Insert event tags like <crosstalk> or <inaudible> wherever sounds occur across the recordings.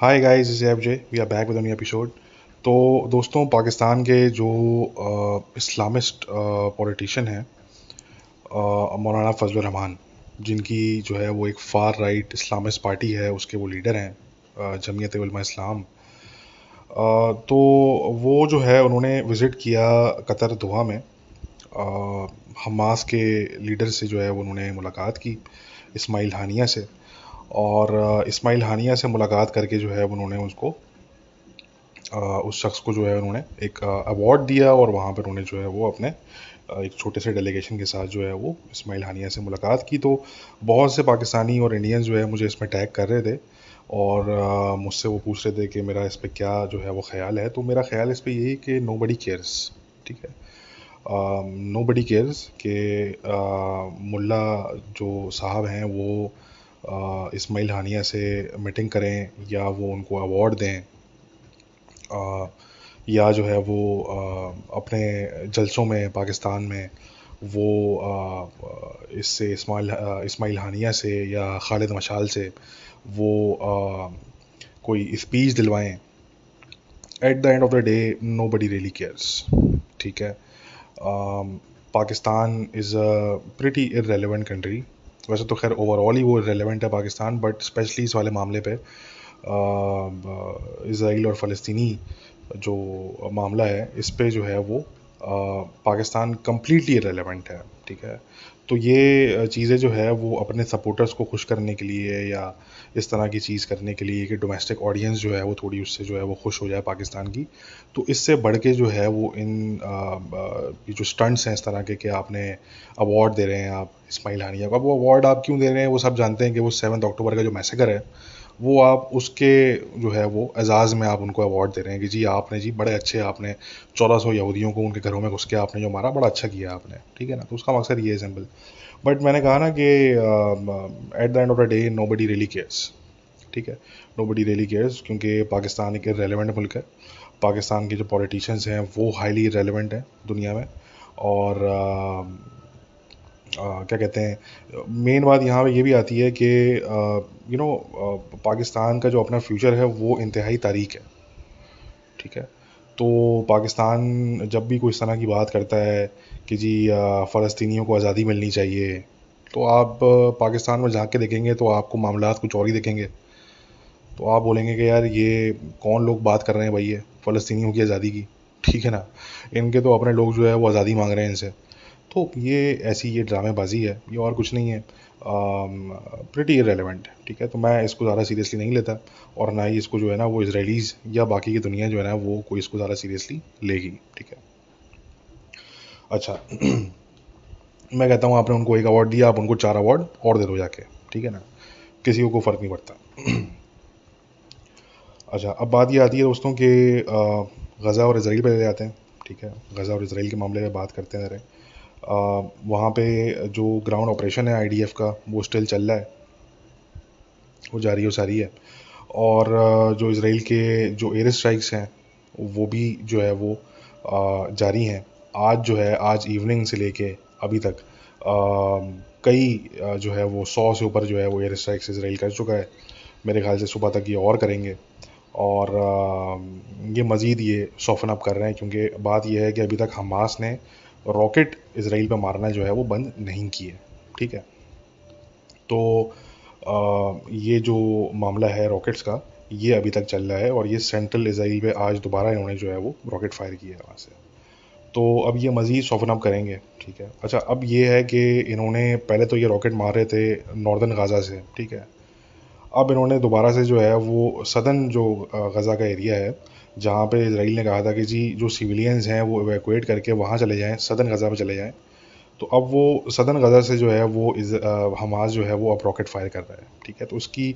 Hi guys is F J we are back with new episode तो दोस्तों, पाकिस्तान के जो इस्लामिस्ट पॉलिटिशियन हैं मौलाना फजल रहमान, जिनकी जो है वो एक फार राइट इस्लामिस्ट पार्टी है, उसके वो लीडर हैं जमीयत उलमा इस्लाम। तो वो जो है, उन्होंने विज़िट किया कतर दोहा में। हमास के लीडर से जो है, उन्होंने मुलाकात की, इस्माइल हानिया से। और इस्माइल हानिया से मुलाकात करके जो है उन्होंने उसको उस शख्स को जो है उन्होंने एक अवार्ड दिया और वहाँ पर उन्होंने जो है वो अपने एक छोटे से डेलीगेशन के साथ जो है वो इस्माइल हानिया से मुलाकात की। तो बहुत से पाकिस्तानी और इंडियन जो है मुझे इसमें टैग कर रहे थे और मुझसे वो पूछ रहे थे कि मेरा इस पर क्या जो है वो ख्याल है। तो मेरा ख्याल इस पर यही कि नो बडी केयर्स ठीक है? नो बडी केयर्स के मुल्ला जो साहब हैं वो इस्माइल हानिया से मीटिंग करें या वो उनको अवार्ड दें या जो है वो अपने जलसों में, पाकिस्तान में वो इससे इस्माइल इस्माइल हानिया से या खालिद मशाल से वो कोई speech दिलवाएँ। At the end of the day nobody really cares ठीक है? Pakistan is a pretty irrelevant country वैसे तो खैर ओवरऑल ही वो रेलिवेंट है पाकिस्तान बट स्पेशली इस वाले मामले पे इसराइल और फ़लस्तनी जो मामला है, इस पर जो है वो पाकिस्तान कम्प्लीटली रेलिवेंट है, ठीक है? तो ये चीज़ें जो है वो अपने सपोर्टर्स को खुश करने के लिए या इस तरह की चीज़ करने के लिए कि डोमेस्टिक ऑडियंस जो है वो थोड़ी उससे जो है वो खुश हो जाए पाकिस्तान की तो इससे बढ़ के जो है वो इन ये जो स्टंट्स हैं इस तरह के कि आपने अवार्ड दे रहे हैं आप इस्माइल हानिया को। अब वो अवार्ड आप क्यों दे रहे हैं वो सब जानते हैं कि वो सेवन अक्टूबर का जो मैसेकर है वो आप उसके जो है वो एजाज़ में आप उनको अवार्ड दे रहे हैं कि जी आपने जी बड़े अच्छे आपने चौदह सौ यहूदियों को उनके घरों में घुस के आपने जो मारा बड़ा अच्छा किया आपने ठीक है ना? तो उसका मकसद ये है सिंपल बट मैंने कहा ना कि at the end of the day nobody really cares ठीक है? नो बडी रियली केयर्स क्योंकि पाकिस्तान एक रेलिवेंट मुल्क है। पाकिस्तान के जो पॉलिटिशियंस हैं वो हाईली रेलिवेंट हैं दुनिया में। और uh, क्या कहते हैं, मेन बात यहाँ पे ये भी आती है कि यू नो पाकिस्तान का जो अपना फ्यूचर है, वो इंतहाई तारीख है। ठीक है? तो पाकिस्तान जब भी कोई इस तरह की बात करता है कि जी फ़लस्तीनियों को आज़ादी मिलनी चाहिए तो आप पाकिस्तान में जाके देखेंगे तो आपको मामला कुछ और ही देखेंगे। तो आप बोलेंगे कि यार, ये कौन लोग बात कर रहे हैं भाई, ये फ़लस्तीनियों की आज़ादी की? ठीक है ना? इनके तो अपने लोग जो है, वो आज़ादी मांग रहे हैं इनसे। तो ये ऐसी ये ड्रामेबाजी है, ये और कुछ नहीं है। प्रिटी इरेलीवेंट ठीक है? तो मैं इसको ज़्यादा सीरियसली नहीं लेता और ना ही इसको जो है ना वो इसराइलीज़ या बाकी की दुनिया जो है ना वो कोई इसको ज़्यादा सीरियसली लेगी, ठीक है? अच्छा <clears throat> मैं कहता हूँ आपने उनको एक अवार्ड दिया, आप उनको चार अवार्ड और दे दो जाके, ठीक है ना? किसी को फ़र्क नहीं पड़ता। <clears throat> अच्छा अब बात ये आती है दोस्तों कि गज़ा और इसराइल पे जाते हैं, ठीक है? गज़ा और इसराइल के मामले में बात करते हैं वहाँ पे जो ग्राउंड ऑपरेशन है आईडीएफ का, वो स्टिल चल रहा है। वो जारी हो सारी है। और जो इसराइल के जो एयर स्ट्राइक्स हैं, वो भी जो है वो जारी हैं। आज जो है, आज इवनिंग से लेके अभी तक कई जो है वो सौ से ऊपर जो है वो एयर स्ट्राइक्स इसराइल कर चुका है। मेरे ख्याल से सुबह तक ये और करेंगे। और ये मज़ीद ये सॉफन अप कर रहे हैं, क्योंकि बात यह है कि अभी तक हमास ने रॉकेट इसराइल पर मारना जो है वो बंद नहीं किए ठीक है? तो आ, ये जो मामला है रॉकेट्स का ये अभी तक चल रहा है और ये सेंट्रल इसराइल पे आज दोबारा इन्होंने जो है वो रॉकेट फायर किया है वहाँ से। तो अब ये मज़ीद सॉफन अप करेंगे ठीक है? अच्छा अब ये है कि इन्होंने पहले तो ये रॉकेट मार रहे थे नॉर्दर्न गाज़ा से ठीक है? अब इन्होंने दोबारा से जो है वो सदन जो गज़ा का एरिया है जहाँ पे इसराइल ने कहा था कि जी, जो सिविलियंस हैं, वो एवेकुएट करके वहाँ चले जाएँ, सदन गज़ा में चले जाएँ। तो अब वो सदन गज़ा से जो है, वो इस हमास जो है, वो अब रॉकेट फायर कर रहा है, ठीक है? तो उसकी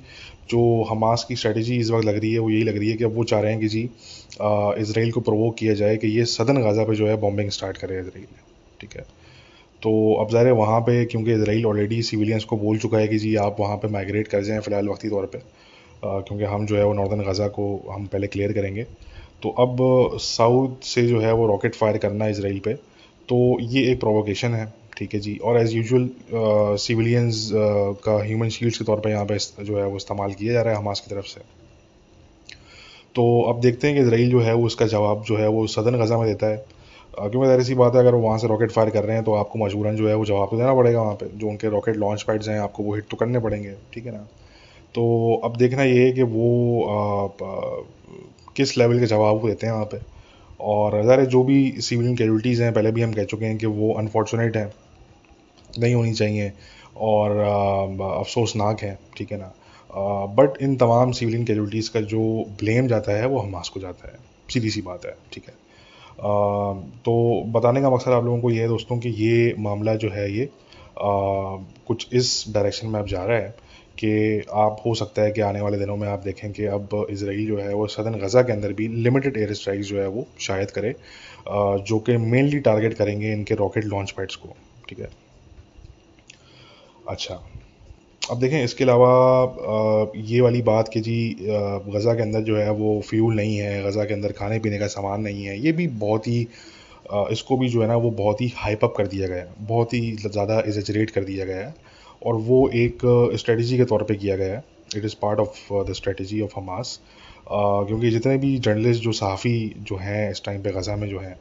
जो हमास की स्ट्रेटजी इस वक्त लग रही है, वो यही लग रही है कि अब वो चाह रहे हैं कि जी इसराइल को प्रोवोक किया जाए कि ये सदन गज़ा पे जो है बॉम्बिंग स्टार्ट करे इसराइल ठीक है? तो अब ज़ाहिर है वहाँ पे, क्योंकि इसराइल ऑलरेडी सिविलियंस को बोल चुका है कि जी, आप वहाँ पे माइग्रेट कर जाएँ फ़िलहाल वक्ती तौर पर क्योंकि हम जो है वो नॉर्दर्न गज़ा को हम पहले क्लियर करेंगे। तो अब साउथ से जो है वो रॉकेट फायर करना है इसराइल पे तो ये एक प्रोवोकेशन है ठीक है जी। और एज़ यूजुअल सिविलियंस का ह्यूमन शील्ड्स के तौर पे यहाँ पे जो है वो इस्तेमाल किया जा रहा है हमास की तरफ़ से। तो अब देखते हैं कि इसराइल जो है वो उसका जवाब जो है वो सदन गज़ा में देता है। क्योंकि ज़ाहिर सी बात है अगर वो वहाँ से रॉकेट फायर कर रहे हैं तो आपको मजबूरन जो है वो जवाब तो देना पड़ेगा वहाँ पे। जो उनके रॉकेट लॉन्च पैड्स हैं आपको वो हिट तो करने पड़ेंगे ठीक है ना। तो अब देखना ये है कि वो आ, किस लेवल के जवाब देते हैं वहाँ पे। और ज़ाहिर जो भी सिविलियन कैजुअलिटीज़ हैं पहले भी हम कह चुके हैं कि वो अनफॉर्चुनेट हैं नहीं होनी चाहिए और अफसोसनाक है ठीक है ना। बट इन तमाम सिविलियन कैजुलटीज़ का जो ब्लेम जाता है वो हमास को जाता है। सीधी सी बात है ठीक है। आ, तो बताने का मकसद आप लोगों को ये है दोस्तों कि ये मामला जो है ये आ, कुछ इस डायरेक्शन में अब जा रहा है। कि आप, हो सकता है कि आने वाले दिनों में आप देखें कि अब इसराइल जो है वो सदन गज़ा के अंदर भी लिमिटेड एयर स्ट्राइक जो है वो शायद करे जो कि मेनली टारगेट करेंगे इनके रॉकेट लॉन्च पैड्स को, ठीक है? अच्छा अब देखें, इसके अलावा ये वाली बात कि जी गज़ा के अंदर जो है वो फ्यूल नहीं है, गज़ा के अंदर खाने पीने का सामान नहीं है, ये भी बहुत ही इसको भी जो है ना वो बहुत ही हाइप अप कर दिया गया है, बहुत ही ज़्यादा एग्जरेट कर दिया गया है। और वो एक स्ट्रेटजी के तौर पे किया गया है। It is part of the strategy of Hamas क्योंकि जितने भी जर्नलिस्ट जो सहाफ़ी जो हैं इस टाइम पे गज़ा में जो हैं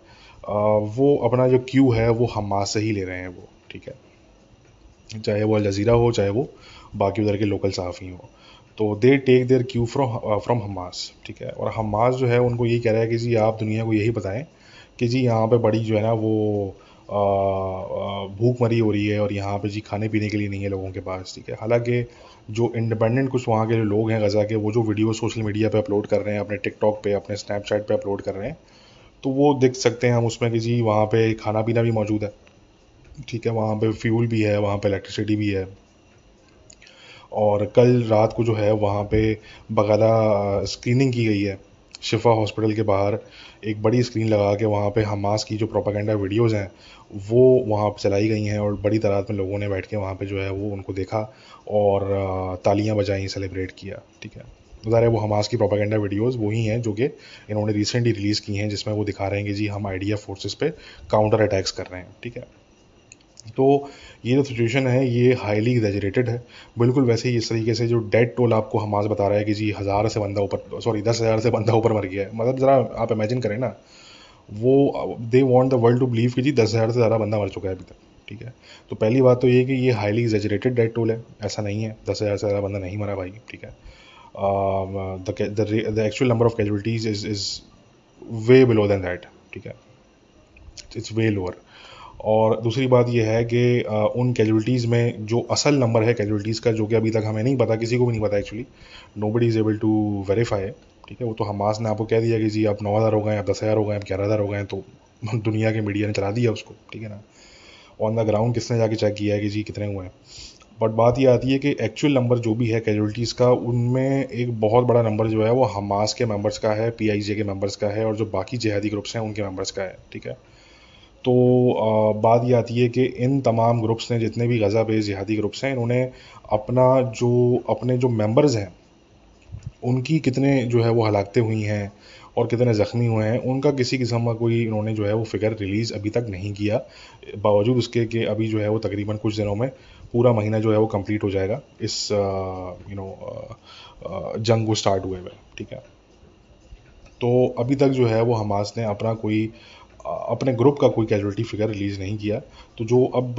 वो अपना जो क्यू है, वो हमास से ही ले रहे हैं वो, ठीक है? चाहे वो अलजीरा हो, चाहे वो बाकी उधर के लोकल सहाफ़ी हो। तो they take their cue from from Hamas ठीक है? और हमास जो है, उनको यही कह रहा है कि जी आप दुनिया को यही बताएँ कि जी यहाँ पे बड़ी जो है ना वो भूख मरी हो रही है और यहाँ पे जी खाने पीने के लिए नहीं है लोगों के पास, ठीक है? हालाँकि जो इंडिपेंडेंट कुछ वहाँ के लोग हैं गज़ा के, वो जो वीडियो सोशल मीडिया पे अपलोड कर रहे हैं, अपने टिकटॉक पे, अपने स्नैपचैट पे अपलोड कर रहे हैं तो वो देख सकते हैं हम उसमें कि जी वहाँ पे खाना पीना भी मौजूद है, ठीक है? वहाँ पे फ्यूल भी है, वहाँ पे इलेक्ट्रिसिटी भी है। और कल रात को जो है वहाँ पे बाकायदा स्क्रीनिंग की गई है। शिफा हॉस्पिटल के बाहर एक बड़ी स्क्रीन लगा के वहाँ पे हमास की जो प्रोपागेंडा वीडियोज़ हैं, वो वहाँ पर चलाई गई हैं और बड़ी तादाद में लोगों ने बैठ के वहाँ पे जो है वो उनको देखा और तालियाँ बजाई सेलिब्रेट किया, ठीक है। ज़ाहिर है वो हमास की प्रोपागेंडा वीडियोज़ वही हैं जो कि इन्होंने रिसेंटली रिलीज़ की हैं, जिसमें वो दिखा रहे हैं कि जी हम आइडिया फोर्सेस पे काउंटर अटैक्स कर रहे हैं, ठीक है। तो ये जो सिचुएशन है, ये हाईली एग्जेजरेटेड है। बिल्कुल वैसे ही इस तरीके से जो डेड टोल आपको हमास बता रहा है कि जी हज़ार से बंदा ऊपर सॉरी दस हज़ार से बंदा ऊपर मर गया है। मतलब ज़रा आप इमेजिन करें ना, वो they want the world to believe कि जी दस हज़ार से ज़्यादा बंदा मर चुका है अभी तक, ठीक है? तो पहली बात तो ये कि ये हाईली एग्जेजरेटेड डेड टोल है, ऐसा नहीं है। दस हज़ार से ज़्यादा बंदा नहीं मरा भाई, ठीक है? The actual number of casualties is is way below than that ठीक है? इट्स वे लोअर और दूसरी बात यह है कि उन कैजुअलिटीज़ में जो असल नंबर है कैजुअलिटीज़ का, जो कि अभी तक हमें नहीं पता, किसी को भी नहीं पता actually nobody is able to verify ठीक है? वो तो हमास ने आपको कह दिया कि जी आप नौ हज़ार हो गए आप दस हज़ार हो गए आप ग्यारह हज़ार हो गए तो <laughs> दुनिया के मीडिया ने चला दिया उसको, ठीक है ना? ऑन द ग्राउंड किसने जाके चेक किया है कि जी कितने हुए हैं? बट बात ये आती है कि एक्चुअल नंबर जो भी है कैजुअलिटीज़ का, उनमें एक बहुत बड़ा नंबर जो है वो हमास के मेंबर्स का है पीआईजे के मेंबर्स का है, और जो बाकी जिहादी ग्रुप्स हैं, उनके मेंबर्स का है, ठीक है? तो बात ये आती है कि इन तमाम ग्रुप्स ने जितने भी गज़ा बेस जिहादी ग्रुप्स हैं, इन्होंने अपना जो, अपने जो मेंबर्स हैं, उनकी कितने जो है वो हलाकतें हुई हैं और कितने ज़ख्मी हुए हैं, उनका किसी किस्म का कोई इन्होंने जो है वो फिगर रिलीज़ अभी तक नहीं किया। बावजूद उसके कि अभी जो है वो तकरीबन कुछ दिनों में पूरा महीना जो है वो कंप्लीट हो जाएगा इस यू नो जंग को स्टार्ट हुए हुए, ठीक है? तो अभी तक जो है वो हमास ने अपना कोई अपने ग्रुप का कोई कैजुअलिटी फिगर रिलीज़ नहीं किया। तो जो अब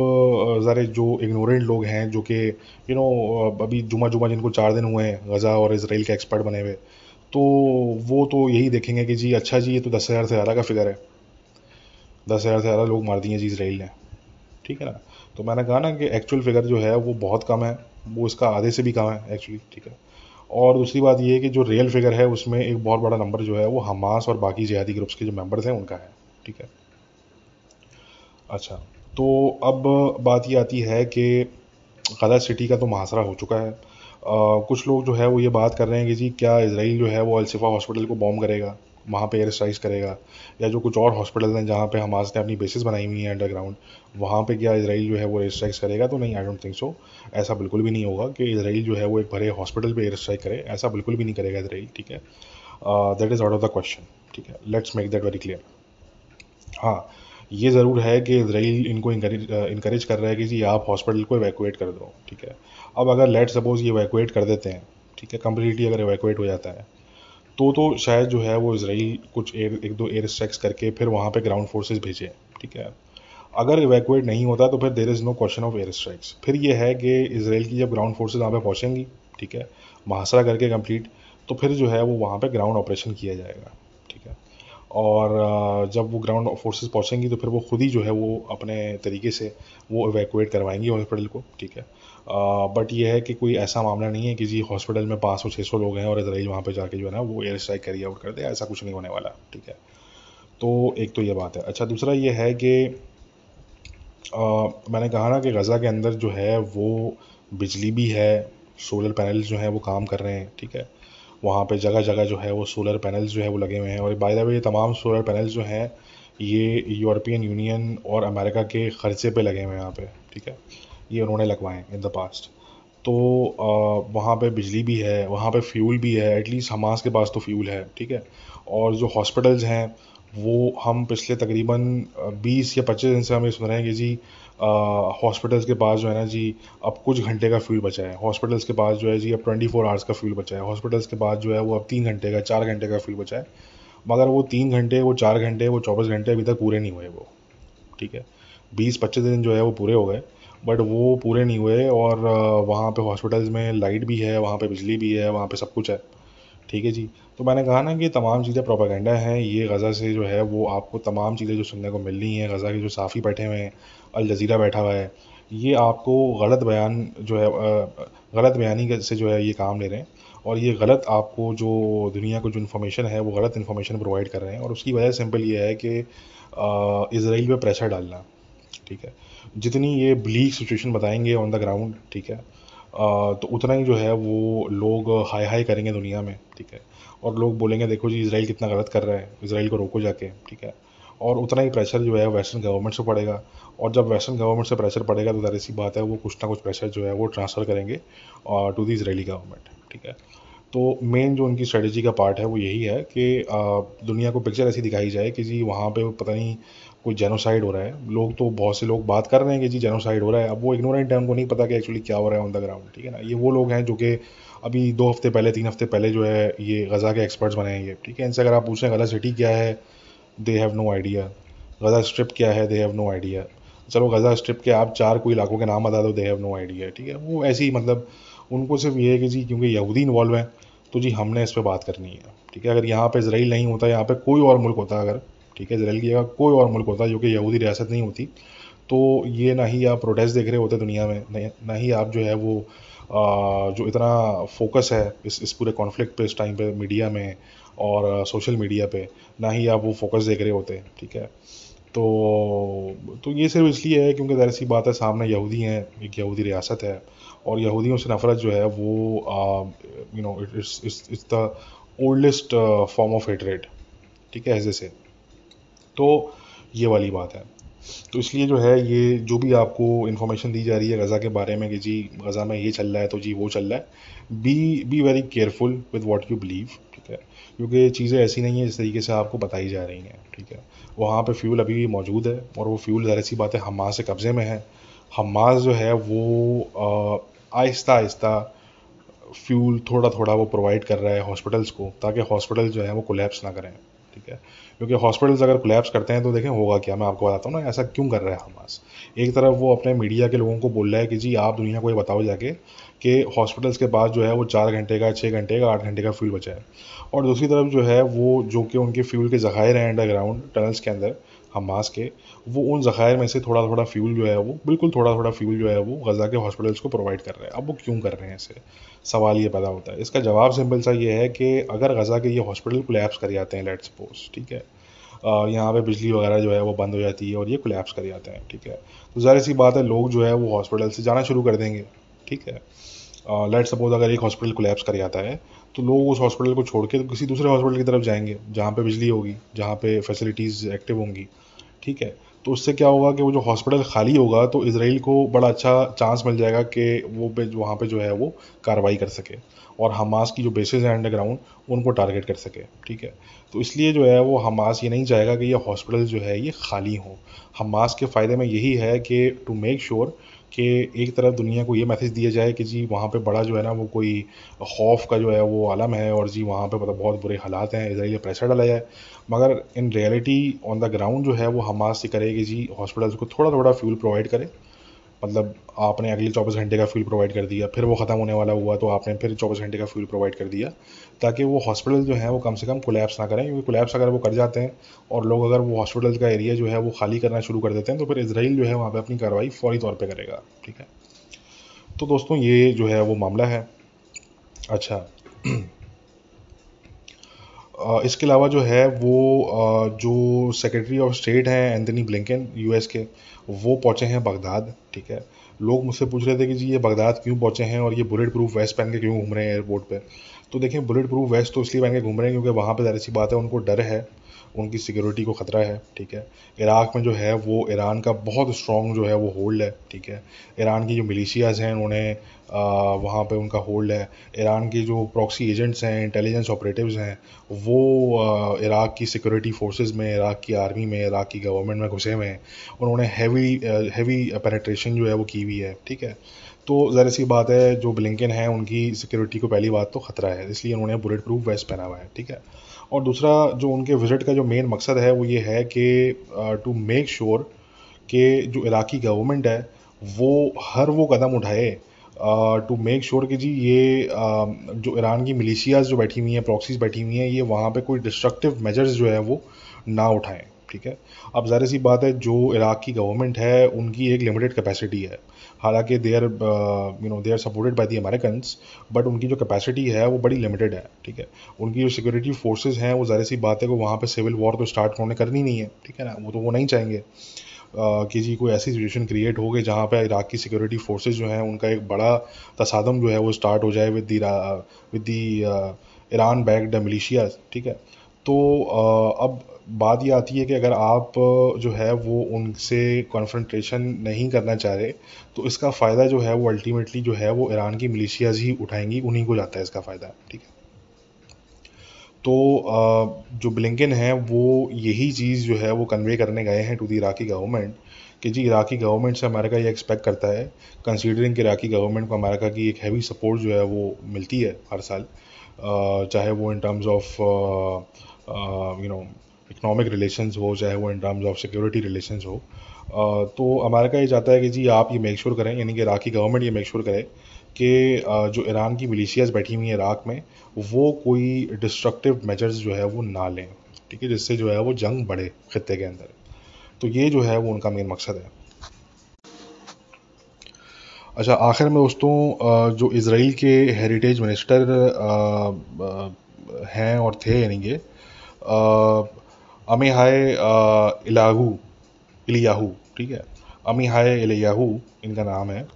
ज़रा जो इग्नोरेंट लोग हैं, जो कि यू नो अभी जुमा जुमा जिनको चार दिन हुए हैं, गज़ा और इसराइल के एक्सपर्ट बने हुए तो वो तो यही देखेंगे कि जी अच्छा जी, ये तो दस हज़ार से ज़्यादा का फिगर है। दस हज़ार से ज़्यादा लोग मार दिए जी इसराइल ने। ठीक है ना? तो मैंने कहा ना कि एक्चुअल फिगर जो है, वो बहुत कम है। वो इसका आधे से भी कम है एक्चुअली ठीक है? और दूसरी बात ये है कि जो रियल फिगर है, उसमें एक बहुत बड़ा नंबर जो है, वो हमास और बाकी जिहादी ग्रुप्स के जो मेंबर्स हैं, उनका है। ठीक है। अच्छा तो अब बात ये आती है कि गजा सिटी का तो महासरा हो चुका है। आ, कुछ लोग जो है वो ये बात कर रहे हैं कि जी क्या इसराइल जो है वो अलसिफा हॉस्पिटल को बॉम्ब करेगा वहाँ पे एयर स्ट्राइक्स करेगा या जो कुछ और हॉस्पिटल हैं जहाँ पे हमास ने अपनी बेसिस बनाई हुई हैं अंडरग्राउंड वहाँ पे क्या इसराइल जो है वो एयर स्ट्राइक्स करेगा तो नहीं? आई डोंट थिंक सो ऐसा बिल्कुल भी नहीं होगा कि इसराइल जो है वो एक भरे हॉस्पिटल पे एयर स्ट्राइक करे ऐसा बिल्कुल भी नहीं करेगा इसराइल ठीक है? That is out of the question ठीक है? Let's make that very clear हाँ ये ज़रूर है कि इसराइल इनको इनक्रेज कर रहा है कि जी, आप हॉस्पिटल को एवैकुएट कर दो, ठीक है? अब अगर लेट सपोज़ ये एवैकुएट कर देते हैं, ठीक है? कम्प्लीटली अगर एवैकुएट हो जाता है तो तो शायद जो है वो इसराइल कुछ एयर एक दो एयर स्ट्राइक्स करके फिर वहाँ पे ग्राउंड फोर्सेस भेजे, ठीक है? अगर इवैक्यूएट नहीं होता तो फिर there is no question of air strikes फिर ये है कि इसराइल की जब ग्राउंड फोर्सेज वहाँ पे पहुँचेंगी, ठीक है? महासरा करके कंप्लीट तो फिर जो है वो वहाँ पे ग्राउंड ऑपरेशन किया जाएगा। और जब वो ग्राउंड फोर्सेस पहुँचेंगी तो फिर वो खुद ही जो है वो अपने तरीके से वो इवैक्यूएट करवाएँगी हॉस्पिटल को, ठीक है? बट ये है कि कोई ऐसा मामला नहीं है कि जी हॉस्पिटल में पाँच सौ छः सौ लोग हैं और इसराइल वहाँ पे जाके जो है ना वो एयर स्ट्राइक कैरी आउट कर दे, ऐसा कुछ नहीं होने वाला, ठीक है? तो एक तो ये बात है। अच्छा दूसरा ये है कि मैंने कहा ना कि गज़ा के अंदर जो है वो बिजली भी है सोलर पैनल जो हैं वो काम कर रहे हैं, ठीक है? वहाँ पे जगह जगह जो है वो सोलर पैनल्स जो है वो लगे हुए हैं। और बाय द वे ये तमाम सोलर पैनल्स जो हैं, ये यूरोपियन यूनियन और अमेरिका के ख़र्चे पे लगे हुए हैं यहाँ पे, ठीक है? ये उन्होंने लगवाए इन द पास्ट तो वहाँ पे बिजली भी है, वहाँ पे फ्यूल भी है एटलीस्ट हमास के पास तो फ्यूल है, ठीक है? और जो हॉस्पिटल्स हैं, वो हम पिछले तकरीबन 20 या 25 दिन से हम ये सुन रहे हैं कि जी हॉस्पिटल्स के पास जो है ना जी, अब कुछ घंटे का फ्यूल बचा है। हॉस्पिटल्स के पास जो है जी, अब 24 फोर आवर्स का फ्यूल बचा है। हॉस्पिटल्स के पास जो है, वो अब तीन घंटे का, चार घंटे का फ्यूल बचा है। मगर वो तीन घंटे, वो चार घंटे, वो चौबीस घंटे अभी तक पूरे नहीं हुए वो। ठीक है? बीस पच्चीस दिन जो है वो पूरे हो गए बट वो पूरे नहीं हुए और वहाँ पे हॉस्पिटल्स में लाइट भी है, वहाँ पे बिजली भी है, वहाँ पे सब कुछ है। ठीक है जी? तो मैंने कहा ना कि तमाम चीज़ें प्रोपागेंडा हैं, ये गज़ा से जो है वो आपको तमाम चीज़ें जो सुनने को मिल रही हैं, गज़ा के जो साफ़ी बैठे हुए हैं, अल जज़ीरा बैठा हुआ है, ये आपको गलत बयान जो है गलत बयानी से जो है ये काम ले रहे हैं और ये गलत आपको जो दुनिया को जो इन्फॉर्मेशन है वो गलत इन्फॉर्मेशन प्रोवाइड कर रहे हैं और उसकी वजह सिंपल ये है कि इसराइल पे प्रेशर डालना, ठीक है। जितनी ये ब्लीक सिचुएशन बताएँगे ऑन द ग्राउंड ठीक है। तो उतना ही जो है वो लोग हाई हाई करेंगे दुनिया में, ठीक है? और लोग बोलेंगे, देखो जी, इसराइल कितना गलत कर रहा है, इसराइल को रोको जाके ठीक है? और उतना ही प्रेशर जो है वेस्टर्न गवर्नमेंट से पड़ेगा। और जब वेस्टर्न गवर्नमेंट से प्रेशर पड़ेगा तो ज़ाहिर सी बात है वो कुछ ना कुछ प्रेशर जो है वो ट्रांसफ़र करेंगे टू द इसराइली गवर्नमेंट ठीक है? तो मेन जो उनकी स्ट्रेटजी का पार्ट है वो यही है कि दुनिया को पिक्चर ऐसी दिखाई जाए कि जी वहाँ पे पता नहीं कोई जेनोसाइड हो रहा है। लोग तो बहुत से लोग बात कर रहे हैं कि जी जेनोसाइड हो रहा है। अब वो इग्नोरेंट है, उनको नहीं पता कि एक्चुअली क्या हो रहा है ऑन द ग्राउंड ठीक है ना? ये वो लोग हैं जो कि अभी दो हफ़्ते पहले, तीन हफ़्ते पहले जो है ये गज़ा के एक्सपर्ट्स बने हैं ये, ठीक है? इनसे अगर आप पूछें, गज़ा सिटी क्या है? They have no idea Gaza strip क्या है? दे हैव नो आइडिया चलो, गज़ा स्ट्रिप के आप चार कोई इलाकों के नाम बता दो दे हैव नो आइडिया ठीक है? वो ऐसी मतलब उनको सिर्फ़ ये है कि जी क्योंकि यहूदी इन्वॉल्व हैं तो जी हमने इस पर बात करनी है, ठीक है? अगर यहाँ पर इसराइल नहीं होता, यहाँ पर कोई और मुल्क होता अगर ठीक है इसराइल की जगह कोई और मुल्क होता जो कि यहूदी रियासत नहीं होती। तो ये ना ही आप प्रोटेस्ट देख रहे होते दुनिया में ना ही आप जो है वो जो इतना फोकस है इस इस पूरे कॉन्फ्लिक्ट पे, इस टाइम पे मीडिया में और सोशल मीडिया पे, ना ही आप वो फोकस देख रहे होते, ठीक है। तो तो ये सिर्फ़ इसलिए है क्योंकि ज़ाहिर सी बात है सामने यहूदी हैं, एक यहूदी रियासत है और यहूदियों से नफ़रत जो है वो you know it's it's the oldest form of hatred ठीक है, ऐसे से। तो ये वाली बात है। तो इसलिए जो है, ये जो भी आपको इन्फॉर्मेशन दी जा रही है गज़ा के बारे में कि जी गज़ा में ये चल रहा है तो जी वो चल रहा है। Be be very careful with what you believe ठीक है? क्योंकि चीज़ें ऐसी नहीं है जिस तरीके से आपको बताई जा रही हैं, ठीक है? वहाँ पे फ्यूल अभी भी मौजूद है और वो फ्यूल ज़रा सी बात है हमास से कब्ज़े में है। हमास जो है वो आहिस्ता आहिस्ता फ्यूल थोड़ा थोड़ा वो प्रोवाइड कर रहा है हॉस्पिटल्स को, ताकि हॉस्पिटल जो है वो कोलेप्स ना करें। ठीक है? क्योंकि हॉस्पिटल्स अगर कोलैप्स करते हैं तो देखें होगा क्या, मैं आपको बताता हूँ ना, ऐसा क्यों कर रहा है हमास एक तरफ़ वो अपने मीडिया के लोगों को बोल रहा है कि जी, आप दुनिया को ये बताओ जाके कि हॉस्पिटल्स के पास जो है वो चार घंटे का छः घंटे का, आठ घंटे का फ्यूल बचा है। और दूसरी तरफ़ जो है वो, जो कि उनके फ्यूल के ज़खायर हैं अंडरग्राउंड टनल्स के अंदर हमास के, वो उन ज़खायर में से थोड़ा थोड़ा फ्यूल जो है वो, बिल्कुल थोड़ा थोड़ा फ्यूल जो है वो गज़ा के हॉस्पिटल्स को प्रोवाइड कर रहे हैं। अब वो क्यों कर रहे हैं इसे? सवाल ये पैदा होता है। इसका जवाब सिंपल सा ये है कि अगर गज़ा के ये हॉस्पिटल कोलैप्स कर जाते हैं लेट सपोज़ ठीक है? यहाँ पे बिजली वगैरह जो है वो बंद हो जाती है और ये कोलैप्स कर जाते हैं, ठीक है? तो ज़ाहिर सी बात है, लोग जो है वो हॉस्पिटल से जाना शुरू कर देंगे, ठीक है? लेट सपोज़ अगर एक हॉस्पिटल कोलैप्स कर जाता है तो लोग उस हॉस्पिटल को छोड़ के किसी दूसरे हॉस्पिटल की तरफ़ जाएँगे, जहाँ पे बिजली होगी, जहाँ पे फैसिलिटीज़ एक्टिव होंगी। ठीक है? तो उससे क्या होगा कि वो जो हॉस्पिटल खाली होगा तो इसराइल को बड़ा अच्छा चांस मिल जाएगा कि वो वहाँ पे जो है वो कार्रवाई कर सके और हमास की जो बेसिस हैं अंडरग्राउंड उनको टारगेट कर सके, ठीक है? तो इसलिए जो है वो हमास ये नहीं चाहेगा कि ये हॉस्पिटल जो है ये खाली हों। हमास के फ़ायदे में यही है कि टू मेक श्योर कि एक तरफ़ दुनिया को ये मैसेज दिया जाए कि जी वहाँ पे बड़ा जो है ना वो कोई खौफ का जो है वो आलम है और जी वहाँ पे मतलब बहुत बुरे हालात हैं इसराइल प्रेशर डाला जाए। मगर in reality on the ground जो है, वो हमास से करे कि जी हॉस्पिटल्स को थोड़ा थोड़ा फ्यूल प्रोवाइड करें। मतलब आपने अगले चौबीस घंटे का फ्यूल प्रोवाइड कर दिया, फिर वो ख़त्म होने वाला हुआ तो आपने फिर चौबीस घंटे का फ्यूल प्रोवाइड कर दिया, ताकि वो हॉस्पिटल जो है, वो कम से कम कोलैप्स ना करें, क्योंकि कोलैप्स अगर वो कर जाते हैं, और लोग अगर वो हॉस्पिटल का एरिया जो है, वो खाली करना शुरू कर देते हैं तो फिर इसराइल जो है, वहाँ पर अपनी कार्रवाई फौरी तौर पर करेगा, ठीक है? तो दोस्तों, ये जो है, वो मामला है। अच्छा इसके अलावा जो है, वो जो सेक्रेटरी ऑफ़ स्टेट हैं एंथनी ब्लिंकन यूएस के, वो पहुँचे हैं बगदाद ठीक है? लोग मुझसे पूछ रहे थे कि जी, ये बगदाद क्यों पहुँचे हैं और ये बुलेट प्रूफ वेस्ट पहन के क्यों घूम रहे हैं एयरपोर्ट पर तो देखें बुलेट प्रूफ वेस्ट तो इसलिए पहन के घूम रहे हैं क्योंकि वहाँ पर ज़ाहिर सी बात है, उनको डर है। उनकी सिक्योरिटी को ख़तरा है, ठीक है? इराक़ में जो है, वो ईरान का बहुत स्ट्रॉन्ग जो है, वो होल्ड है, ठीक है? ईरान की जो मिलीशियाज़ हैं, उन्हें वहाँ पे उनका होल्ड है। ईरान के जो प्रॉक्सी एजेंट्स हैं इंटेलिजेंस ऑपरेटिव्स हैं, वो इराक़ की सिक्योरिटी फोर्सेस में, इराक़ की आर्मी में, इराक़ की गवर्नमेंट में घुसे हुए हैं। उन्होंने हैवी हैवी पेनेट्रेशन जो है, वो की हुई है, ठीक है? तो ज़रा सी बात है, जो ब्लिंकन है, उनकी सिक्योरिटी को पहली बात तो ख़तरा है, इसलिए उन्होंने बुलेट प्रूफ वेस्ट पहना हुआ है, ठीक है? और दूसरा जो उनके विज़िट का जो मेन मकसद है वो ये है कि टू मेक श्योर कि जो इराकी गवर्नमेंट है वो हर वो कदम उठाए टू मेक श्योर कि जी ये uh, जो ईरान की मिलिशियाज जो बैठी हुई हैं प्रॉक्सीज बैठी हुई हैं ये वहाँ पे कोई डिस्ट्रक्टिव मेजर्स जो है वो ना उठाएँ। ठीक है? अब ज़ाहिर सी बात है, जो इराक की गवर्नमेंट है, उनकी एक लिमिटेड कैपेसिटी है। हालाँकि they are you know they are supported by the American but उनकी जो कैपेसिटी है, वो बड़ी लिमिटेड है, ठीक है? उनकी जो सिक्योरिटी फोर्सेज हैं, वो ज़ाहिर सी बात है कि वहाँ पर सिविल वॉर तो स्टार्ट उन्होंने करनी नहीं है, ठीक है ना? वो तो वो नहीं चाहेंगे। कि जी कोई ऐसी सिचुएशन क्रिएट हो गई जहाँ पे इराक की सिक्योरिटी फोर्सेज जो हैं, उनका एक बड़ा तसादम जो है, वो स्टार्ट हो जाए with the with the Iran backed militia ठीक है? तो अब बात ये आती है कि अगर आप जो है वो उनसे कॉन्फ्रेंटेशन नहीं करना चाह रहे तो इसका फ़ायदा जो है वो अल्टीमेटली जो है वो ईरान की मिलिशियाज ही उठाएँगी, उन्हीं को जाता है इसका फ़ायदा, ठीक है? तो जो ब्लिंकन है वो यही चीज़ जो है वो कन्वे करने गए हैं टू दी इराकी गवर्नमेंट कि जी इराकी गवर्नमेंट से अमेरिका ये एक्सपेक्ट करता है कंसीडरिंग कि इराकी गवर्नमेंट को अमेरिका की एक हैवी सपोर्ट जो है वो मिलती है हर साल चाहे वो in terms of you know economic relations हो, चाहे वो in terms of security relations हो तो अमेरिका ये चाहता है कि जी आप ये मेक श्योर करें, यानी कि इराकी गवर्नमेंट ये मेक श्योर करे कि जो ईरान की मिलीशियाज बैठी हुई हैं इराक में, वो कोई डिस्ट्रक्टिव मेजर्स जो है वो ना लें, ठीक है, जिससे जो है वो जंग बढ़े खत्े के अंदर। तो ये जो है वो उनका मेन मकसद है। अच्छा आखिर में दोस्तों जो इसराइल के हेरिटेज मिनिस्टर हैं और थे, यानी कि अमी हाय इलाहू, इलियाहू, ठीक है? अमी हाय इलियाहू, इनका नाम है।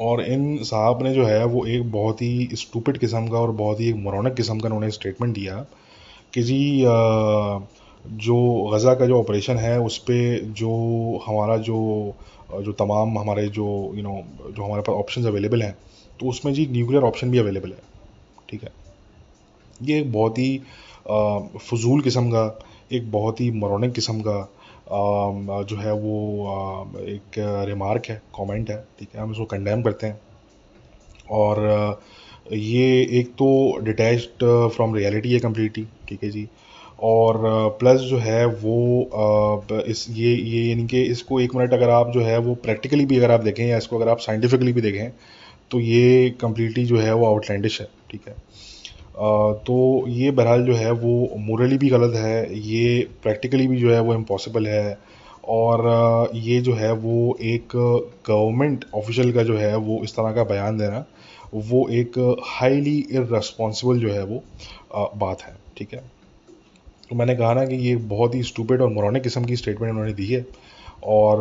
और इन साहब ने जो है, वो एक बहुत ही स्टूपिड किस्म का और बहुत ही एक मोरनक किस्म का उन्होंने स्टेटमेंट दिया कि जी जो गज़ा का जो ऑपरेशन है, उस पर जो हमारा जो जो तमाम हमारे जो यू नो जो हमारे पास ऑप्शन अवेलेबल हैं तो उसमें जी न्यूक्लियर ऑप्शन भी अवेलेबल है, ठीक है? ये एक बहुत ही फजूल किस्म का एक बहुत ही मरोनिक किस्म का जो है वो एक रिमार्क है कमेंट है, ठीक है, हम इसको कंडेम करते हैं। और, ये एक तो डिटैच्ड फ्रॉम रियलिटी है कम्प्लीटली ठीक है जी। और प्लस जो है वो इस, ये ये यानी कि इसको एक मिनट अगर आप जो है वो प्रैक्टिकली भी अगर आप देखें या इसको अगर आप साइंटिफिकली भी देखें तो ये कम्प्लीटली जो है वो आउटलैंडिश है, ठीक है। तो ये बहरहाल जो है, वो मोरली भी गलत है, ये प्रैक्टिकली भी जो है, वो इम्पॉसिबल है और ये जो है, वो एक गवर्नमेंट ऑफिशियल का जो है, वो इस तरह का बयान देना, वो एक हाईली इररेस्पॉन्सिबल जो है, वो बात है, ठीक है? तो मैंने कहा ना कि ये बहुत ही स्टूपिड और मोरनिक किस्म की स्टेटमेंट उन्होंने दी है। और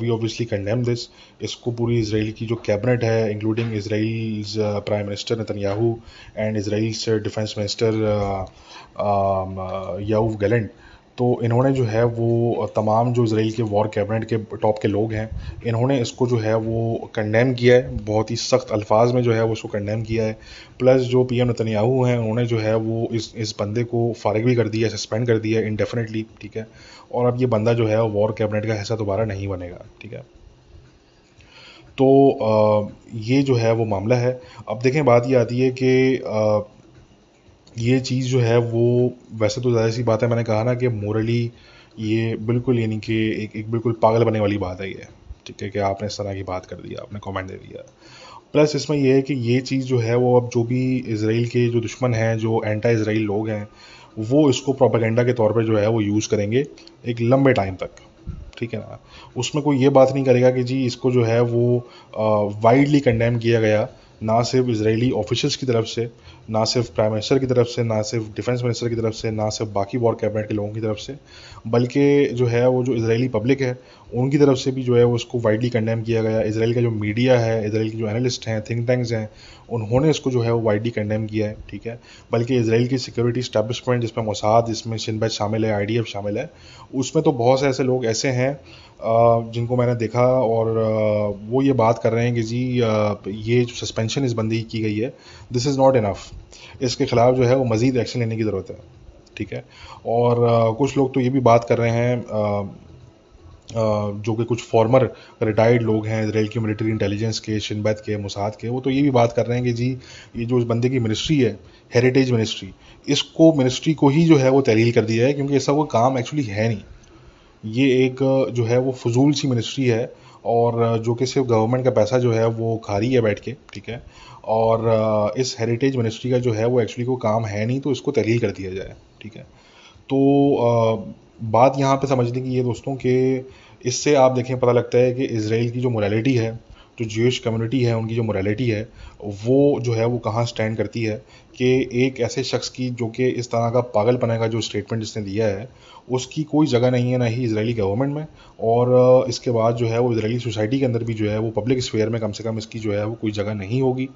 वी ऑब्वियसली कंडेम दिस इसको पूरी इसराइल की जो कैबिनेट है including Israel prime minister Netanyahu and Israel's defence minister Yoav Gallant तो इन्होंने जो है वो तमाम जो इसराइल के वॉर कैबिनेट के टॉप के लोग हैं, इन्होंने इसको जो है वो कंडेम किया है, बहुत ही सख्त अल्फाज में जो है वो उसको कंडेम किया है। प्लस जो पी एम नतन्याहू हैं, उन्होंने जो है वो इस इस बंदे को फारग भी कर दिया है सस्पेंड कर दिया है इनडेफिनेटली ठीक है? और अब ये बंदा जो है वॉर कैबिनेट का हिस्सा दोबारा नहीं बनेगा, ठीक है? तो ये जो है वो मामला है। अब देखें, बात ये आती है कि ये चीज़ जो है वो वैसे तो ज़्यादा सी बात है, मैंने कहा ना कि मोरली ये बिल्कुल यानी कि एक एक बिल्कुल पागल बनने वाली बात है ये। ठीक है कि आपने इस तरह की बात कर दिया आपने कमेंट दे दिया। प्लस इसमें यह है कि ये चीज़ जो है वो अब जो भी इसराइल के जो दुश्मन हैं, जो एंटा इसराइल लोग हैं, वो इसको प्रोपागेंडा के तौर पर जो है वो यूज़ करेंगे एक लंबे टाइम तक। ठीक है ना? उसमें कोई ये बात नहीं करेगा कि जी इसको जो है वो वाइडली कंडेम किया गया, ना सिर्फ़ इसराइली ऑफिशल्स की तरफ़ से ना सिर्फ़ प्राइम मिनिस्टर की तरफ़ से, ना सिर्फ़ डिफेंस मिनिस्टर की तरफ़ से, ना सिर्फ़ बाकी वॉर कैबिनेट के लोगों की तरफ़ से, बल्कि जो है वो जो इसराइली पब्लिक है उनकी तरफ़ से भी जो है उसको वाइडली कंडेम किया गया। इसराइल का जो मीडिया है, इसराइल के जो एनालिस्ट हैं थिंक टैंक्स हैं, उन्होंने इसको जो है वो वाइडली कंडेम किया है, ठीक है? बल्कि इसराइल की सिक्योरिटी स्टैब्लिशमेंट जिसमें मोसाद जिसमें शिनबैच शामिल है IDF शामिल है, उसमें तो बहुत से ऐसे लोग ऐसे हैं जिनको मैंने देखा और वो ये बात कर रहे हैं कि जी ये जो सस्पेंशन इस बंदी की गई है दिस इज़ नॉट इनफ इसके ख़िलाफ़ जो है वो मज़ीद एक्शन लेने की ज़रूरत है, ठीक है? और कुछ लोग तो ये भी बात कर रहे हैं जो कि कुछ फॉर्मर रिटायर्ड लोग हैं इसराइल की मिलिट्री इंटेलिजेंस के शिनबैत के मुसाद के, वो तो ये भी बात कर रहे हैं कि जी, ये जो इस बंदे की मिनिस्ट्री है हेरिटेज मिनिस्ट्री इसको मिनिस्ट्री को ही जो है वो तहलील कर दिया है, क्योंकि ऐसा वो काम एक्चुअली है नहीं। ये एक, जो है वो फजूल सी मिनिस्ट्री है, और जो कि सिर्फ़ गवर्नमेंट का पैसा जो है वो खा रही है बैठ के, ठीक है? और, इस हेरिटेज मिनिस्ट्री का जो है वो एक्चुअली को काम है नहीं तो इसको तहलील कर दिया जाए, ठीक है? तो बात यहाँ पे समझने की ये दोस्तों कि इससे आप देखें, पता लगता है कि इसराइल की जो मोरालिटी है, जो जूश कम्युनिटी है, उनकी जो मोरालिटी है, वो जो है वो कहाँ स्टैंड करती है कि एक ऐसे शख्स की जो कि इस तरह का पागल पने का जो स्टेटमेंट इसने दिया है, उसकी कोई जगह नहीं है, ना ही इसराइली गवर्नमेंट में और इसके बाद जो है वो इसराइली सोसाइटी के अंदर भी जो है वो पब्लिक स्फेयर में कम से कम इसकी जो है वो कोई जगह नहीं होगी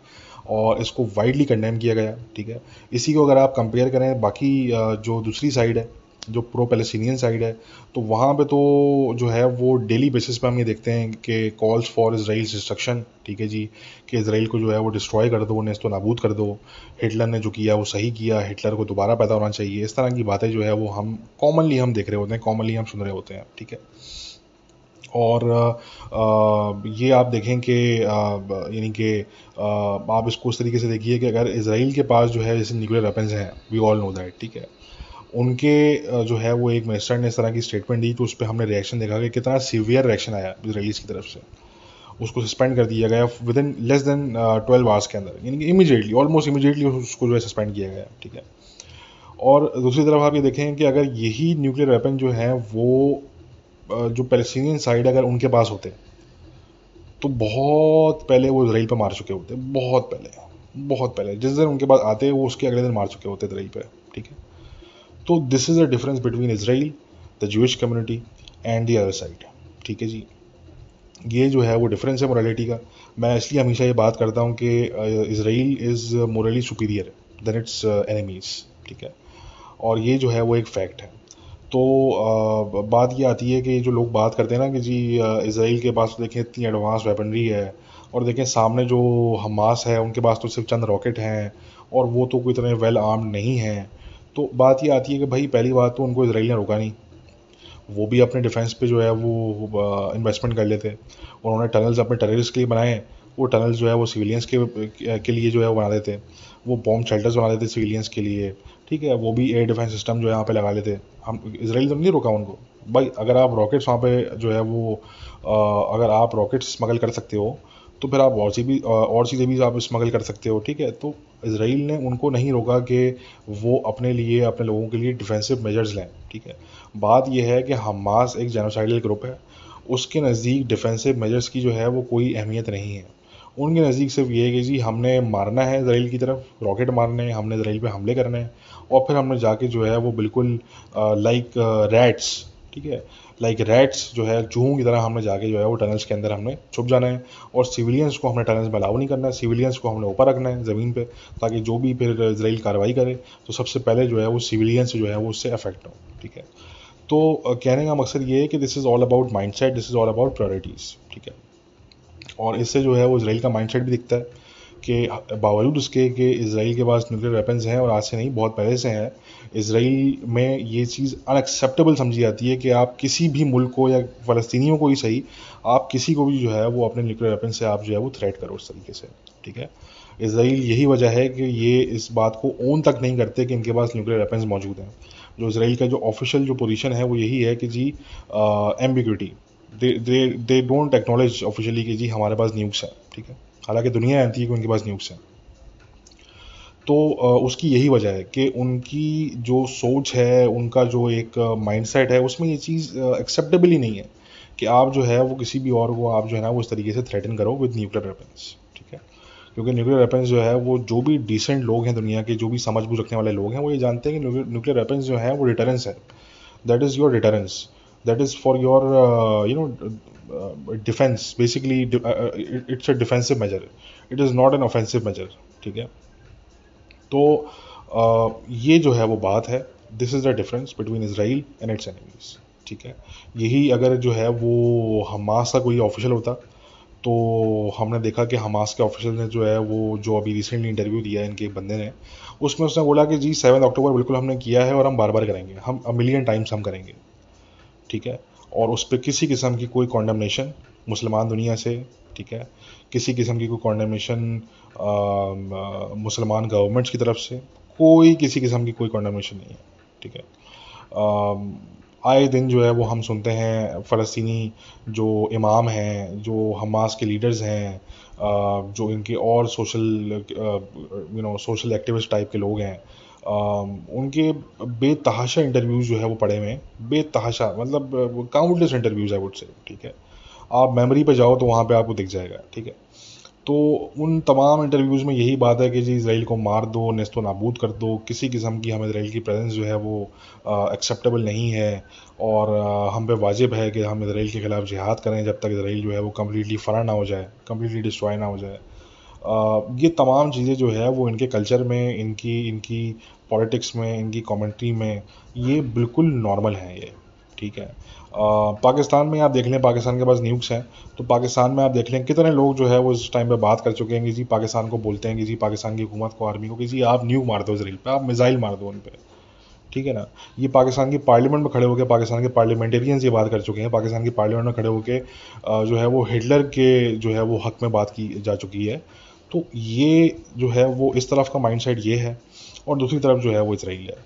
और इसको वाइडली कंडेम किया गया, ठीक है? इसी को अगर आप कंपेयर करें, बाकी जो दूसरी साइड है जो प्रो पैलेस्टीनियन साइड है तो वहाँ पे तो जो है वो डेली बेसिस पे हम ये देखते हैं कि कॉल्स फॉर इसराइल डिस्ट्रक्शन ठीक है जी, कि इसराइल को जो है वो डिस्ट्रॉय कर दो, उन्हें तो नाबूद कर दो। हिटलर ने जो किया वो सही किया हिटलर को दोबारा पैदा होना चाहिए। इस तरह की बातें जो है वो हम कॉमनली हम देख रहे होते हैं कॉमनली हम सुन रहे होते हैं, ठीक है। और ये आप देखें कि यानी कि आप इसको उस तरीके से देखिए कि अगर इसराइल के पास जो है जैसे न्यूक्लियर वेपन्स हैं वी ऑल नो दैट ठीक है। उनके जो है वो एक मिनिस्टर ने इस तरह की स्टेटमेंट दी तो उस पर हमने रिएक्शन देखा कि कितना सीवियर रिएक्शन आया इसराइलीज की तरफ़ से। उसको सस्पेंड कर दिया गया within less than twelve hours के अंदर। यानी कि इमीडिएटली ऑलमोस्ट इमीडिएटली उसको जो है सस्पेंड किया गया, ठीक है? और दूसरी तरफ़ आप ये देखें कि अगर यही न्यूक्लियर वेपन जो है वो जो पैलेस्टीनियन साइड अगर उनके पास होते तो बहुत पहले वो इसराइल पर मार चुके होते, बहुत पहले बहुत पहले। जिस दिन उनके पास आते, वो उसके अगले दिन मार चुके होते इसराइल पर ठीक है? तो this is the difference between Israel the Jewish community and the other side ठीक है जी? ये जो है वो डिफरेंस है मोरालिटी का। मैं इसलिए हमेशा ये बात करता हूँ कि Israel is morally superior than its enemies ठीक है? और ये जो है वो एक फैक्ट है। तो uh, बात ये आती है कि जो लोग बात करते हैं ना कि जी इसराइल के पास तो देखें इतनी एडवांस वेपनरी है और देखें सामने जो हमास है उनके पास तो सिर्फ़ चंद रॉकेट हैं और वो तो कोई इतने वेल आर्म नहीं हैं। तो बात ये आती है कि भाई पहली बात तो उनको इसराइल ने रोका नहीं। वो भी अपने डिफेंस पे जो है वो इन्वेस्टमेंट कर लेते। उन्होंने टनल्स अपने टेररिस्ट के लिए बनाए। वो टनल्स जो है वो सिविलियंस के के लिए जो है वो बना देते। वो बॉम्ब शेल्टर्स बना देते सिविलियंस के लिए। ठीक है वो भी एयर डिफेंस सिस्टम जो है यहाँ पे लगा लेते। हम इसराइल तो नहीं रोका उनको। भाई अगर आप रॉकेट्स वहाँ पे जो है वो आ, अगर आप रॉकेट्स स्मगल कर सकते हो तो फिर आप और सी भी और चीज़ें भी आप स्मगल कर सकते हो। ठीक है तो इसराइल ने उनको नहीं रोका कि वो अपने लिए, अपने लोगों के लिए डिफेंसिव मेजर्स लें, ठीक है? बात यह है कि हमास एक जेनोसाइडल ग्रुप है। उसके नज़दीक डिफेंसिव मेजर्स की जो है, वो कोई अहमियत नहीं है। उनके नज़दीक सिर्फ़ ये है कि जी, हमने मारना है इसराइल की तरफ़, रॉकेट मारने हैं, हमने इसराइल पे हमले करने हैं, और फिर हमने जाके जो है, वो बिल्कुल लाइक रैट्स ठीक है? लाइक रैट्स जो है चूहों की तरह हमने जाके जो है वो टनल्स के अंदर हमने छुप जाना है और सिविलियंस को हमने टनल्स में अलाउ नहीं करना है। सिविलियंस को हमने ऊपर रखना है ज़मीन पर ताकि जो भी फिर इसराइल कार्रवाई करे तो सबसे पहले जो है वो सिविलियंस जो है वो उससे अफेक्ट हो, ठीक है? तो कहने का मकसद ये है कि this is all about mindset this is all about priorities ठीक है? और इससे जो है वो इसराइल का माइंड सेट भी दिखता है कि बावजूद उसके कि इसराइल के पास न्यूक्लियर वेपन्स हैं और आज से नहीं, बहुत पहले से हैं इसराइल में ये चीज़ अनएक्सेप्टेबल समझी जाती है कि आप किसी भी मुल्क को या फ़लस्तीनियों को ही सही, आप किसी को भी जो है वो अपने न्यूक्लियर वेपन से आप जो है वो थ्रेट करो उस तरीके से, ठीक है? इसराइल यही वजह है कि ये इस बात को ओन तक नहीं करते कि इनके पास न्यूक्लियर वेपन्स मौजूद हैं। जो इसराइल का जो ऑफिशियल जो पोजीशन है वो यही है कि जी ambiguity they they don't acknowledge officially कि जी हमारे पास न्यूक्स है, ठीक है? हालाँकि दुनिया जानती है कि उनके पास न्यूक्स हैं। तो उसकी यही वजह है कि उनकी जो सोच है, उनका जो एक माइंडसेट है, उसमें ये चीज़ एक्सेप्टेबल ही नहीं है कि आप जो है, वो किसी भी और को आप जो है ना, वो इस तरीके से थ्रेटन करो विद न्यूक्लियर वेपन्स ठीक है? क्योंकि न्यूक्लियर वेपन्स जो है, वो जो भी डिसेंट लोग हैं दुनिया के, जो भी समझ बूझ रखने वाले लोग हैं, वो ये जानते हैं कि न्यूक्लियर वेपन्स जो है, वो डिटरेंस है। That is your deterrence that is for your you know defence basically it's a defensive measure it is not an offensive measure ठीक है? तो ये जो है वो बात है this is the difference between Israel and it's enemies ठीक है? यही अगर जो है वो हमास का कोई ऑफिशियल होता तो हमने देखा कि हमास के ऑफिशियल ने जो है वो, जो अभी रिसेंटली इंटरव्यू दिया है इनके बंदे ने, उसमें उसने बोला कि जी सेवन अक्टूबर बिल्कुल हमने किया है और हम बार बार करेंगे, हम मिलियन टाइम्स हम करेंगे, ठीक है? और उस पर किसी किस्म की कोई कॉन्डमनेशन मुसलमान दुनिया से, ठीक है? किसी किस्म की कोई कॉन्डमेशन मुसलमान गवर्नमेंट्स की तरफ़ से, कोई किसी किस्म की कोई कॉन्डमेशन नहीं है, ठीक है? आए दिन जो है वो हम सुनते हैं फ़लस्तनी जो इमाम हैं, जो हमास के लीडर्स हैं जो इनके और social you know social activist type के लोग हैं उनके बेतहाशा इंटरव्यूज़ जो है वो पढ़े हुए हैं, बेतहाशा मतलब काउंटलेस इंटरव्यूज़ है वुड से ठीक है? आप मेमोरी पे जाओ तो वहाँ पे आपको दिख जाएगा ठीक है? तो उन तमाम इंटरव्यूज़ में यही बात है कि जी इसराइल को मार दो नस्तो नाबूद कर दो किसी किस्म की हमें इसराइल की प्रेजेंस जो है वो एक्सेप्टेबल नहीं है और आ, हम पे वाजिब है कि हम इसराइल के ख़िलाफ़ जिहाद करें जब तक इसराइल जो है वो कम्प्लीटली फ़रा ना हो जाए कम्प्लीटली डिस्ट्रॉय ना हो जाए। आ, ये तमाम चीज़ें जो है वो इनके कल्चर में इनकी इनकी पॉलिटिक्स में इनकी कॉमेंट्री में ये बिल्कुल नॉर्मल हैं ये। ठीक है। आ, पाकिस्तान में आप देख लें पाकिस्तान के पास न्यूक्स हैं। तो पाकिस्तान में आप देख लें कितने लोग जो है वो इस टाइम पे बात कर चुके हैं कि जी पाकिस्तान को बोलते हैं कि जी पाकिस्तान की हुकूमत को आर्मी को कि जी आप न्यू मार दो इसराइल पर आप मिज़ाइल मार दो उन पर ठीक है ना? ये पाकिस्तान की पार्लियामेंट में खड़े होकर पाकिस्तान के पार्लियामेंटेरियंस ये बात कर चुके हैं। पाकिस्तान की पार्लियामेंट में खड़े होकर जो है वो हिटलर के जो है वो हक में बात की जा चुकी है। तो ये जो है वो इस तरफ़ का माइंड सेट ये है और दूसरी तरफ़ जो है वो इसराइल है।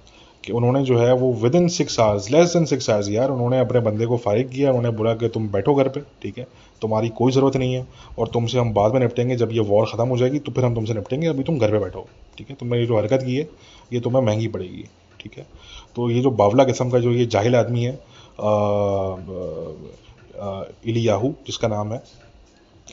कि उन्होंने जो है वो within six hours less than six hours यार उन्होंने अपने बंदे को फारिग किया उन्होंने बोला कि तुम बैठो घर पे ठीक है? तुम्हारी कोई ज़रूरत नहीं है और तुमसे हम बाद में निपटेंगे जब ये वॉर ख़त्म हो जाएगी तो फिर हम तुमसे निपटेंगे अभी तुम घर पे बैठो ठीक है? तुमने ये जो हरकत की है ये तुम्हें महँगी पड़ेगी ठीक है? तो ये जो बावला किस्म का जो ये जाहिल आदमी है इलियाहू जिसका नाम है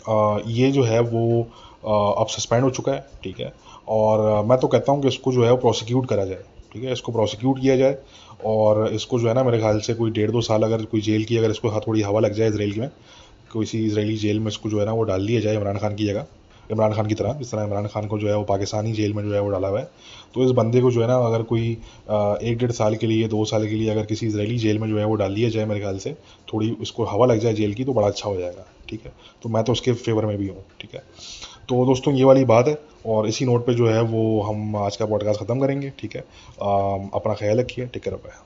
आ, ये जो है वो अब सस्पेंड हो चुका है ठीक है? और मैं तो कहता हूँ कि इसको जो है वो प्रोसिक्यूट करा जाए। ठीक है, इसको प्रोसिक्यूट किया जाए और इसको जो है ना मेरे ख्याल से कोई डेढ़ दो साल अगर कोई जेल की अगर इसको थोड़ी हवा लग जाए इसराइल में, कोई सी इसराइली जेल में इसको जो है ना वो डाल दिया जाए इमरान खान की जगह, इमरान खान की तरह, जिस तरह इमरान खान को जो है वो पाकिस्तानी जेल में जो है वो डाला हुआ है। तो इस बंदे को जो है ना अगर कोई एक डेढ़ साल के लिए, दो साल के लिए अगर किसी इसराइली जेल में जो है वो डाल दिया जाए मेरे ख्याल से, थोड़ी इसको हवा लग जाए जेल की तो बड़ा अच्छा हो जाएगा, ठीक है। तो मैं तो उसके फेवर में भी हूँ, ठीक है। तो दोस्तों, ये वाली बात है और इसी नोट पे जो है वो हम आज का पॉडकास्ट ख़त्म करेंगे, ठीक है? अपना ख्याल रखिए टेक केयर बाय